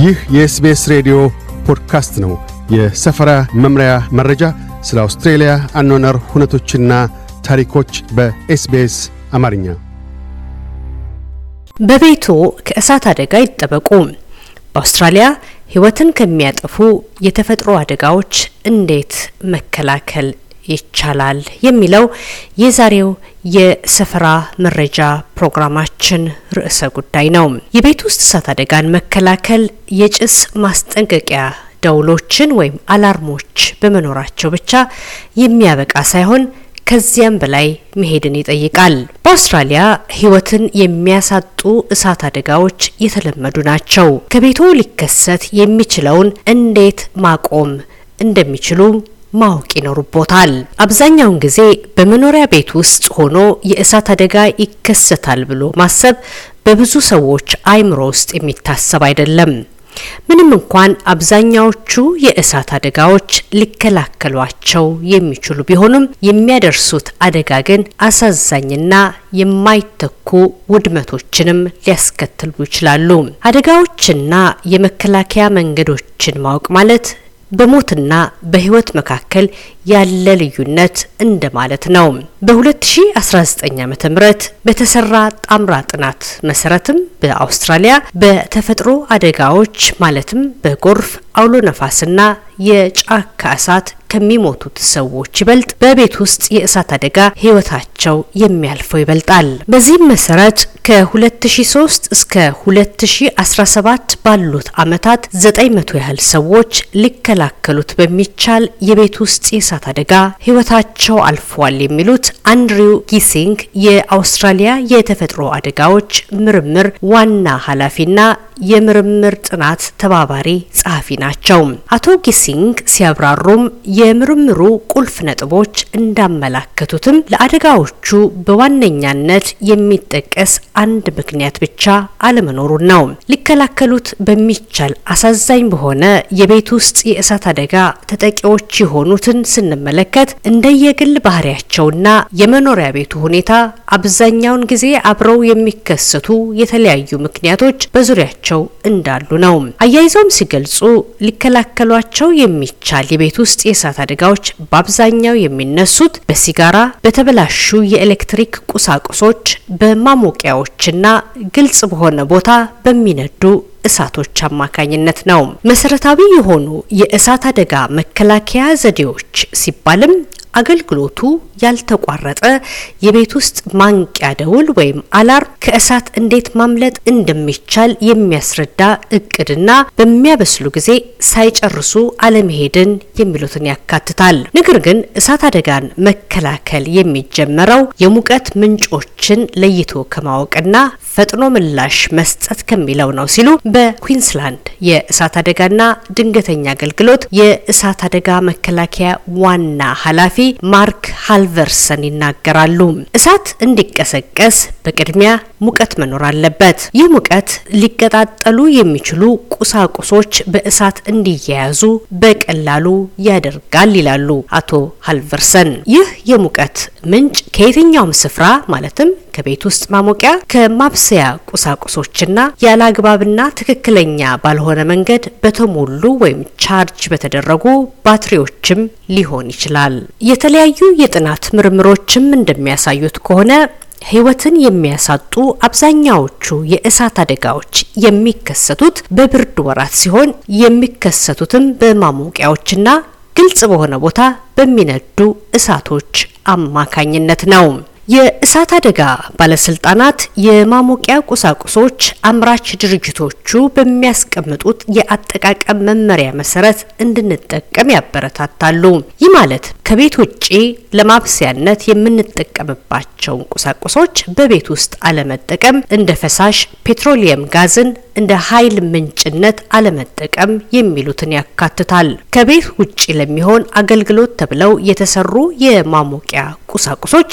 ይህ የ SBS ሬዲዮ ፖድካስት ነው። የሰፈራ መምሪያ መረጃ፣ ስለ አውስትሬልያ አኗኗር ሁነቶችና ታሪኮች በ SBS አማርኛ። በቤቱ ከእሳት አደጋ ይጠበቁ። በአውስትራሊያ ሕይወትን ከሚያጠፉ የተፈጥሮ አደጋዎች እንዴት መከላከል ይቻላል የሚለው የዛሬው የሰፈራ መረጃ ፕሮግራማችን ርዕሰ ጉዳይ ነው። የቤት ውስጥ እሳት አደጋን መከላከል የጭስ ማስጠንቀቂያ ደውሎችን ወይም አላርሞች በመኖራቸው ብቻ የሚያበቃ ሳይሆን ከዚያም በላይ መሄድን ይጠይቃል። በአውስትራሊያ ሕይወትን የሚያሳጡ እሳት አደጋዎች የተለመዱ ናቸው። ከቤቱ ሊከሰት የሚችለውን እንዴት ማቆም እንደሚችሉ ማወቅ ይኖርቦታል። አብዛኛውን ጊዜ በመኖሪያ ቤት ውስጥ ሆኖ የእሳት አደጋ ይከሰታል ብሎ ማሰብ በብዙ ሰዎች አይምሮ ውስጥ የሚታሰብ አይደለም። ምንም እንኳን አብዛኛዎቹ የእሳት አደጋዎች ሊከላከሏቸው የሚችሉ ቢሆኑም የሚያደርሱት አደጋ ግን አሳዛኝና የማይተኩ ውድመቶችንም ሊያስከትሉ ይችላሉ። አደጋዎችና የመከላከያ መንገዶችን ማወቅ ማለት በሞትና በሕይወት መካከል ያለ ልዩነት እንደማለት ነው። በ2019 ዓ.ም በተሰራ ጣምራ ጥናት መሰረትም በአውስትራሊያ በተፈጥሮ አደጋዎች ማለትም በጎርፍ አውሎ ነፋስና የጫካ እሳት ከሚሞቱት ሰዎች ይበልጥ በቤት ውስጥ የእሳት አደጋ ህይወታቸው የሚያልፈው ይበልጣል። በዚህም መሰረት ከ2003 እስከ 2017 ባሉት አመታት 900 ያህል ሰዎች ሊከላከሉት በሚቻል የቤት ውስጥ የእሳት አደጋ ህይወታቸው አልፏል የሚሉት አንድሪው ጊሲንግ የአውስትራሊያ የተፈጥሮ አደጋዎች ምርምር ዋና ኃላፊና የምርምር ጥናት ተባባሪ ጸሐፊ ናቸው። አቶ ጊሲንግ ሲያብራሩም የምርምሩ ቁልፍ ነጥቦች እንዳመላከቱትም ለአደጋዎቹ በዋነኛነት የሚጠቀስ አንድ ምክንያት ብቻ አለመኖሩን ነው። ሊከላከሉት በሚቻል አሳዛኝ በሆነ የቤት ውስጥ የእሳት አደጋ ተጠቂዎች የሆኑትን ስንመለከት እንደየግል ባህሪያቸውና የመኖሪያ ቤቱ ሁኔታ አብዛኛውን ጊዜ አብረው የሚከሰቱ የተለያዩ ምክንያቶች በዙሪያቸው እንዳሉ ነው። አያይዘውም ሲገልጹ ሊከላከሏቸው የሚቻል የቤት ውስጥ የእሳት አደጋዎች በአብዛኛው የሚነሱት በሲጋራ፣ በተበላሹ የኤሌክትሪክ ቁሳቁሶች፣ በማሞቂያዎችና ግልጽ በሆነ ቦታ በሚነዱ እሳቶች አማካኝነት ነው። መሰረታዊ የሆኑ የእሳት አደጋ መከላከያ ዘዴዎች ሲባልም አገልግሎቱ ያልተቋረጠ የቤት ውስጥ ማንቂያ ደውል ወይም አላርም ከእሳት እንዴት ማምለጥ እንደሚቻል የሚያስረዳ እቅድና በሚያበስሉ ጊዜ ሳይጨርሱ አለመሄድን የሚሉትን ያካትታል። ነገር ግን እሳት አደጋን መከላከል የሚጀመረው የሙቀት ምንጮችን ለይቶ ከማወቅና ፈጥኖ ምላሽ መስጠት ከሚለው ነው ሲሉ በኩዊንስላንድ የእሳት አደጋና ድንገተኛ አገልግሎት የእሳት አደጋ መከላከያ ዋና ኃላፊ ማርክ ሃልቨርሰን ይናገራሉ። እሳት እንዲቀሰቀስ በቅድሚያ ሙቀት መኖር አለበት። ይህ ሙቀት ሊቀጣጠሉ የሚችሉ ቁሳቁሶች በእሳት እንዲያያዙ በቀላሉ ያደርጋል ይላሉ አቶ ሃልቨርሰን። ይህ የሙቀት ምንጭ ከየትኛውም ስፍራ ማለትም ከቤት ውስጥ ማሞቂያ፣ ከማብሰያ ቁሳቁሶችና ያለ አግባብና ትክክለኛ ባልሆነ መንገድ በተሞሉ ወይም ቻርጅ በተደረጉ ባትሪዎችም ሊሆን ይችላል። የተለያዩ የጥናት ምርምሮችም እንደሚያሳዩት ከሆነ ሕይወትን የሚያሳጡ አብዛኛዎቹ የእሳት አደጋዎች የሚከሰቱት በብርድ ወራት ሲሆን የሚከሰቱትም በማሞቂያዎችና ግልጽ በሆነ ቦታ በሚነዱ እሳቶች አማካኝነት ነው። የእሳት አደጋ ባለስልጣናት የማሞቂያ ቁሳቁሶች አምራች ድርጅቶቹ በሚያስቀምጡት የአጠቃቀም መመሪያ መሰረት እንድንጠቀም ያበረታታሉ። ይህ ማለት ከቤት ውጪ ለማብሰያነት የምንጠቀምባቸውን ቁሳቁሶች በቤት ውስጥ አለመጠቀም፣ እንደ ፈሳሽ ፔትሮሊየም ጋዝን እንደ ኃይል ምንጭነት አለመጠቀም የሚሉትን ያካትታል። ከቤት ውጪ ለሚሆን አገልግሎት ተብለው የተሰሩ የማሞቂያ ቁሳቁሶች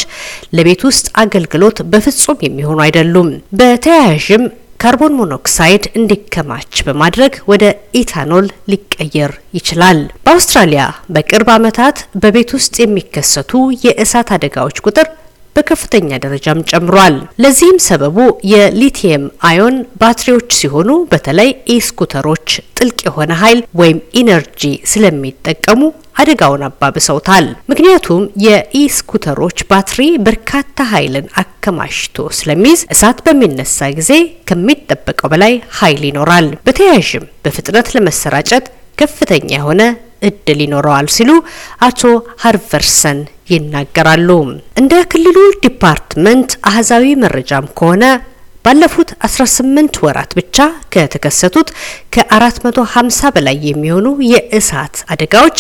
ለቤት ውስጥ አገልግሎት በፍጹም የሚሆኑ አይደሉም። በተያያዥም ካርቦን ሞኖክሳይድ እንዲከማች በማድረግ ወደ ኢታኖል ሊቀየር ይችላል። በአውስትራሊያ በቅርብ ዓመታት በቤት ውስጥ የሚከሰቱ የእሳት አደጋዎች ቁጥር በከፍተኛ ደረጃም ጨምሯል። ለዚህም ሰበቡ የ lithium ion ባትሪዎች ሲሆኑ በተለይ e-scooter ኦች ጥልቅ የሆነ ኃይል ወይም energy ስለሚጠቀሙ አደጋውን አባብሰውታል። ምክንያቱም የ e-scooter ኦች ባትሪ በርካታ ኃይልን አከማችቶ ስለሚይዝ እሳት በሚነሳ ጊዜ ከሚጠበቀው በላይ ኃይል ይኖራል። በተያያዥም በፍጥነት ለመሰራጨት ከፍተኛ የሆነ እድል ይኖረዋል ሲሉ አቶ ሀርቨርሰን ይናገራሉ። እንደ ክልሉ department አሃዛዊ መረጃም ከሆነ ባለፉት 18 ወራት ብቻ ከተከሰቱት ከ450 በላይ የሚሆኑ የእሳት አደጋዎች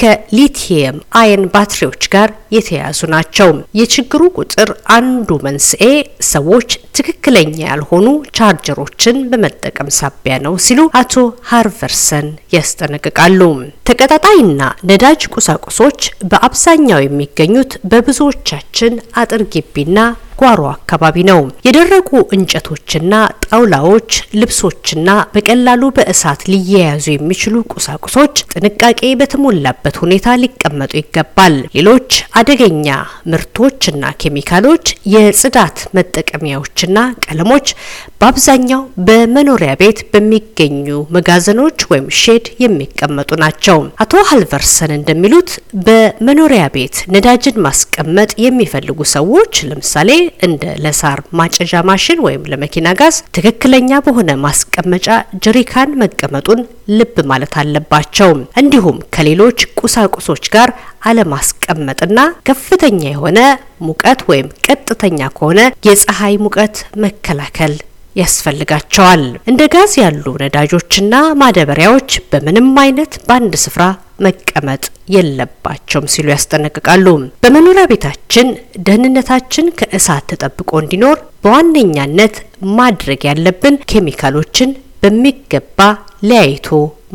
ከ lithium ion ባትሪዎች ጋር የተያያዙ ናቸው። የችግሩ ቁጥር አንዱ መንስኤ ሰዎች ትክክለኛ ያልሆኑ ቻርጀሮችን በመጠቀም ሳቢያ ነው ሲሉ አቶ ሃርቨርሰን ያስጠነቅቃሉ። ተቀጣጣይና ነዳጅ ቁሳቁሶች በአብዛኛው የሚገኙት በብዙዎቻችን አጥር ግቢና ጓሮ አካባቢ ነው። የደረቁ እንጨቶችና ጣውላዎች፣ ልብሶችና በቀላሉ በእሳት ሊያያዙ የሚችሉ ቁሳቁሶች ጥንቃቄ በተሞላበት ሁኔታ ሊቀመጡ ይገባል። ሌሎች አደገኛ ምርቶችና ኬሚካሎች፣ የጽዳት መጠቀሚያዎችና ቀለሞች በአብዛኛው በመኖሪያ ቤት በሚገኙ መጋዘኖች ወይም ሼድ የሚቀመጡ ናቸው። አቶ ሀልቨርሰን እንደሚሉት በመኖሪያ ቤት ነዳጅን ማስቀመጥ የሚፈልጉ ሰዎች ለምሳሌ እንደ ለሳር ማጨጃ ማሽን ወይም ለመኪና ጋዝ ትክክለኛ በሆነ ማስቀመጫ ጀሪካን መቀመጡን ልብ ማለት አለባቸው። እንዲሁም ከሌሎች ቁሳቁሶች ጋር አለማስቀመጥና ከፍተኛ የሆነ ሙቀት ወይም ቀጥተኛ ከሆነ የፀሐይ ሙቀት መከላከል ያስፈልጋቸዋል። እንደ ጋዝ ያሉ ነዳጆችና ማዳበሪያዎች በምንም አይነት በአንድ ስፍራ መቀመጥ የለባቸውም ሲሉ ያስጠነቅቃሉ። በመኖሪያ ቤታችን ደህንነታችን ከእሳት ተጠብቆ እንዲኖር በዋነኛነት ማድረግ ያለብን ኬሚካሎችን በሚገባ ለያይቶ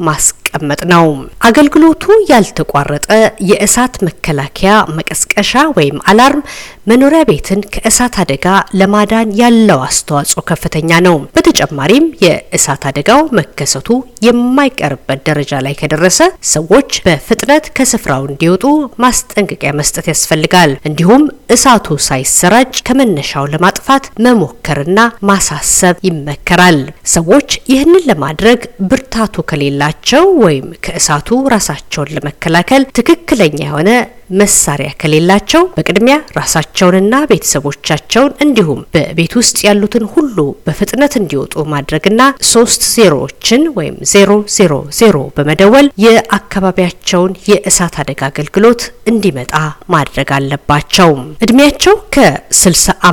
ማስቀመጥ ነው። አገልግሎቱ ያልተቋረጠ የእሳት መከላከያ መቀስቀሻ ወይም አላርም መኖሪያ ቤትን ከእሳት አደጋ ለማዳን ያለው አስተዋጽኦ ከፍተኛ ነው። በተጨማሪም የእሳት አደጋው መከሰቱ የማይቀርበት ደረጃ ላይ ከደረሰ ሰዎች በፍጥነት ከስፍራው እንዲወጡ ማስጠንቀቂያ መስጠት ያስፈልጋል። እንዲሁም እሳቱ ሳይሰራጭ ከመነሻው ለማጥፋት መሞከርና ማሳሰብ ይመከራል። ሰዎች ይህንን ለማድረግ ብርታቱ ከሌላቸው ወይም ከእሳቱ ራሳቸውን ለመከላከል ትክክለኛ የሆነ መሳሪያ ከሌላቸው በቅድሚያ ራሳቸውንና ቤተሰቦቻቸውን እንዲሁም በቤት ውስጥ ያሉትን ሁሉ በፍጥነት እንዲወጡ ማድረግና ሶስት ዜሮዎችን ወይም ዜሮ ዜሮ ዜሮ በመደወል የአካባቢያቸውን የእሳት አደጋ አገልግሎት እንዲመጣ ማድረግ አለባቸው። እድሜያቸው ከ65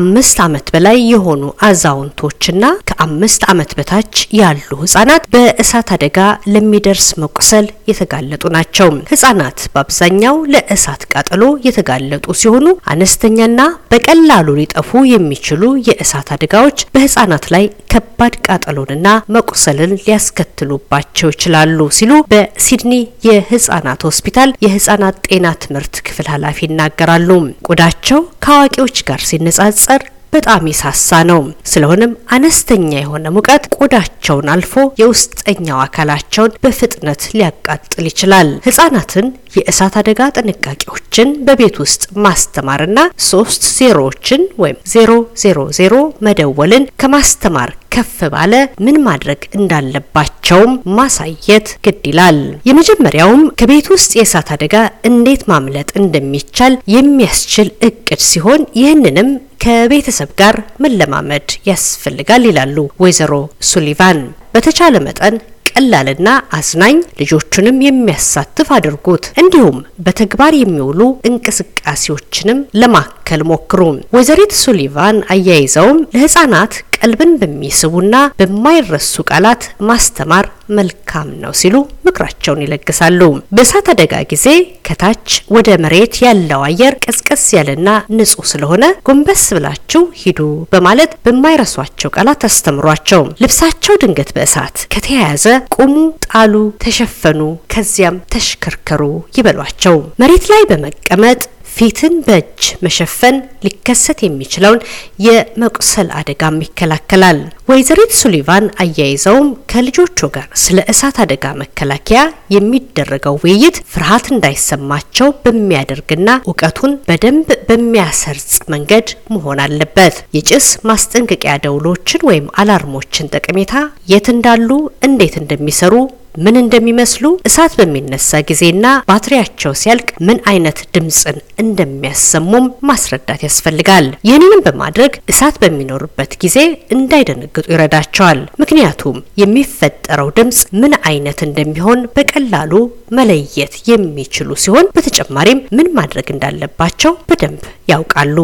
ዓመት በላይ የሆኑ አዛውንቶችና ከአምስት ዓመት በታች ያሉ ህጻናት በእሳት አደጋ ለሚደርስ መቁሰል የተጋለጡ ናቸው። ህጻናት በአብዛኛው ለእሳት ቃጠሎ የተጋለጡ ሲሆኑ አነስተኛና በቀላሉ ሊጠፉ የሚችሉ የእሳት አደጋዎች በህጻናት ላይ ከባድ ቃጠሎንና መቁሰልን ሊያስከትሉባቸው ይችላሉ ሲሉ በሲድኒ የህጻናት ሆስፒታል የህጻናት ጤና ትምህርት ክፍል ኃላፊ ይናገራሉ። ቆዳቸው ከአዋቂዎች ጋር ሲነጻጸር በጣም የሳሳ ነው። ስለሆነም አነስተኛ የሆነ ሙቀት ቆዳቸውን አልፎ የውስጠኛው አካላቸውን በፍጥነት ሊያቃጥል ይችላል። ህጻናትን የእሳት አደጋ ጥንቃቄዎችን በቤት ውስጥ ማስተማርና ሶስት ዜሮዎችን ወይም ዜሮ ዜሮ ዜሮ መደወልን ከማስተማር ከፍ ባለ ምን ማድረግ እንዳለባቸውም ማሳየት ግድ ይላል። የመጀመሪያውም ከቤት ውስጥ የእሳት አደጋ እንዴት ማምለጥ እንደሚቻል የሚያስችል እቅድ ሲሆን ይህንንም ከቤተሰብ ጋር መለማመድ ያስፈልጋል ይላሉ ወይዘሮ ሱሊቫን። በተቻለ መጠን ቀላልና አዝናኝ ልጆቹንም የሚያሳትፍ አድርጉት። እንዲሁም በተግባር የሚውሉ እንቅስቃሴዎችንም ለማከል ሞክሩ። ወይዘሪት ሱሊቫን አያይዘውም ለህጻናት ቀልብን በሚስቡና በማይረሱ ቃላት ማስተማር መልካም ነው ሲሉ ምክራቸውን ይለግሳሉ። በእሳት አደጋ ጊዜ ከታች ወደ መሬት ያለው አየር ቀዝቀዝ ያለና ንጹህ ስለሆነ ጎንበስ ብላችሁ ሂዱ በማለት በማይረሷቸው ቃላት አስተምሯቸው። ልብሳቸው ድንገት በእሳት ከተያያዘ ቁሙ፣ ጣሉ፣ ተሸፈኑ፣ ከዚያም ተሽከርከሩ ይበሏቸው። መሬት ላይ በመቀመጥ ፊትን በእጅ መሸፈን ሊከሰት የሚችለውን የመቁሰል አደጋም ይከላከላል። ወይዘሪት ሱሊቫን አያይዘውም ከልጆቹ ጋር ስለ እሳት አደጋ መከላከያ የሚደረገው ውይይት ፍርሃት እንዳይሰማቸው በሚያደርግና እውቀቱን በደንብ በሚያሰርጽ መንገድ መሆን አለበት። የጭስ ማስጠንቀቂያ ደውሎችን ወይም አላርሞችን ጠቀሜታ፣ የት እንዳሉ፣ እንዴት እንደሚሰሩ ምን እንደሚመስሉ እሳት በሚነሳ ጊዜና ባትሪያቸው ሲያልቅ ምን አይነት ድምፅን እንደሚያሰሙም ማስረዳት ያስፈልጋል። ይህንንም በማድረግ እሳት በሚኖርበት ጊዜ እንዳይደነግጡ ይረዳቸዋል። ምክንያቱም የሚፈጠረው ድምፅ ምን አይነት እንደሚሆን በቀላሉ መለየት የሚችሉ ሲሆን በተጨማሪም ምን ማድረግ እንዳለባቸው በደንብ ያውቃሉ።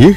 ይህ